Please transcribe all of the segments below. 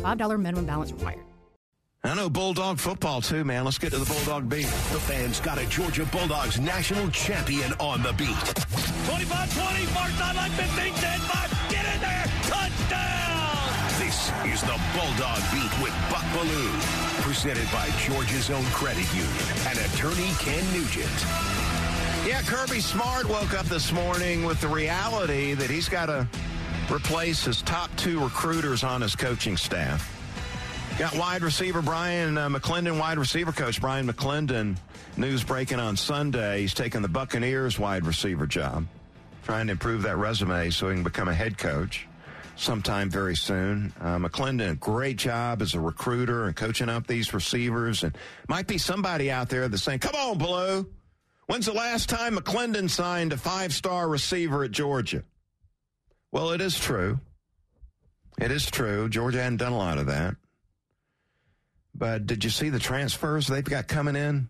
$5 minimum balance required. I know Bulldog football too, man. Let's get to the Bulldog beat. The fans got a Georgia Bulldogs national champion on the beat. 25-20, far sideline, 15, 10, 5, get in there, touchdown! This is the Bulldog Beat with Buck Belue, presented by Georgia's own credit union and attorney Ken Nugent. Yeah, Kirby Smart woke up this morning with the reality that he's got to replace his top two recruiters on his coaching staff. Got wide receiver Bryan uh, McClendon, wide receiver coach Bryan McClendon. News breaking on Sunday. He's taking the Buccaneers wide receiver job, trying to improve that resume so he can become a head coach sometime very soon. Uh, McClendon, great job as a recruiter and coaching up these receivers. And might be somebody out there that's saying, come on, Blue. When's the last time McClendon signed a five star receiver at Georgia? Well, it is true. It is true. Georgia hadn't done a lot of that. But did you see the transfers they've got coming in?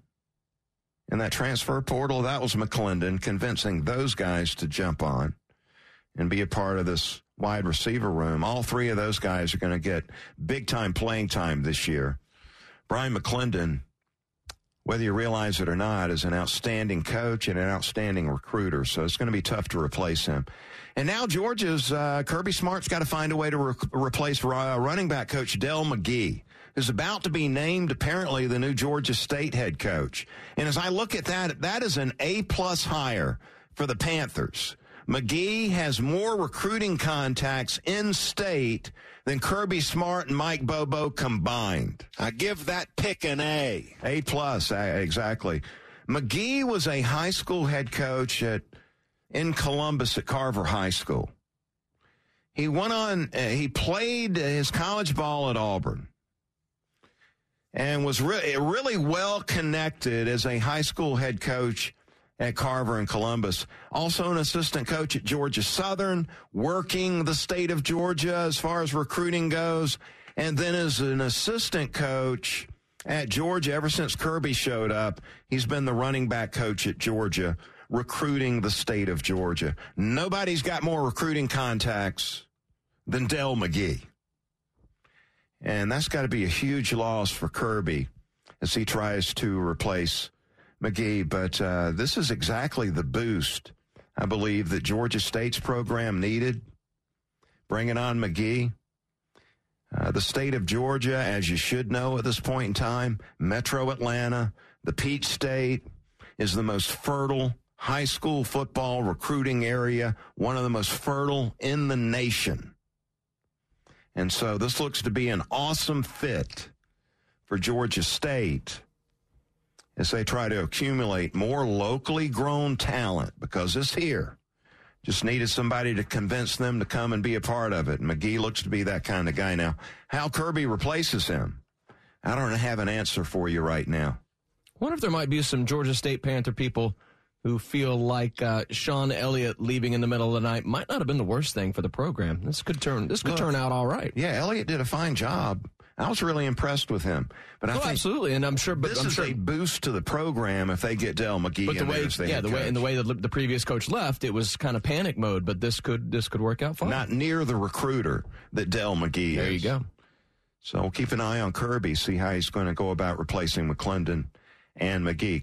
In that transfer portal, that was McClendon convincing those guys to jump on and be a part of this wide receiver room. All three of those guys are going to get big time playing time this year. Bryan McClendon, whether you realize it or not, is an outstanding coach and an outstanding recruiter. So it's going to be tough to replace him. And now Georgia's uh, Kirby Smart's got to find a way to re- replace uh, running back coach Dell McGee who's about to be named apparently the new Georgia State head coach. And as I look at that, that is an A plus hire for the Panthers. McGee has more recruiting contacts in state than Kirby Smart and Mike Bobo combined. I give that pick an A. A plus, exactly. McGee was a high school head coach at in Columbus at Carver High School. He went on, uh, he played his college ball at Auburn and was re- really well connected as a high school head coach at Carver and Columbus. Also an assistant coach at Georgia Southern, working the state of Georgia as far as recruiting goes. And then as an assistant coach at Georgia ever since Kirby showed up, he's been the running back coach at Georgia, recruiting the state of Georgia. Nobody's got more recruiting contacts than Dell McGee. And that's got to be a huge loss for Kirby as he tries to replace McGee. But uh, this is exactly the boost I believe that Georgia State's program needed. Bringing on McGee. Uh, the state of Georgia, as you should know at this point in time, Metro Atlanta, the Peach State, is the most fertile high school football recruiting area, one of the most fertile in the nation. And so this looks to be an awesome fit for Georgia State as they try to accumulate more locally grown talent because it's here. Just needed somebody to convince them to come and be a part of it. And McGee looks to be that kind of guy now. How Kirby replaces him, I don't have an answer for you right now. Wonder if there might be some Georgia State Panther people who feel like uh, Shawn Elliott leaving in the middle of the night might not have been the worst thing for the program. This could turn this could Look, turn out all right. Yeah, Elliott did a fine job. I was really impressed with him. But I oh, think absolutely, and I'm sure. But this I'm is sure, a boost to the program if they get Dell McGee. But the way, yeah, the coach. way, and the way that the previous coach left, it was kind of panic mode. But this could this could work out fine. Not near the recruiter that Dell McGee there is. you go. So we'll keep an eye on Kirby, see how he's going to go about replacing McClendon and McGee.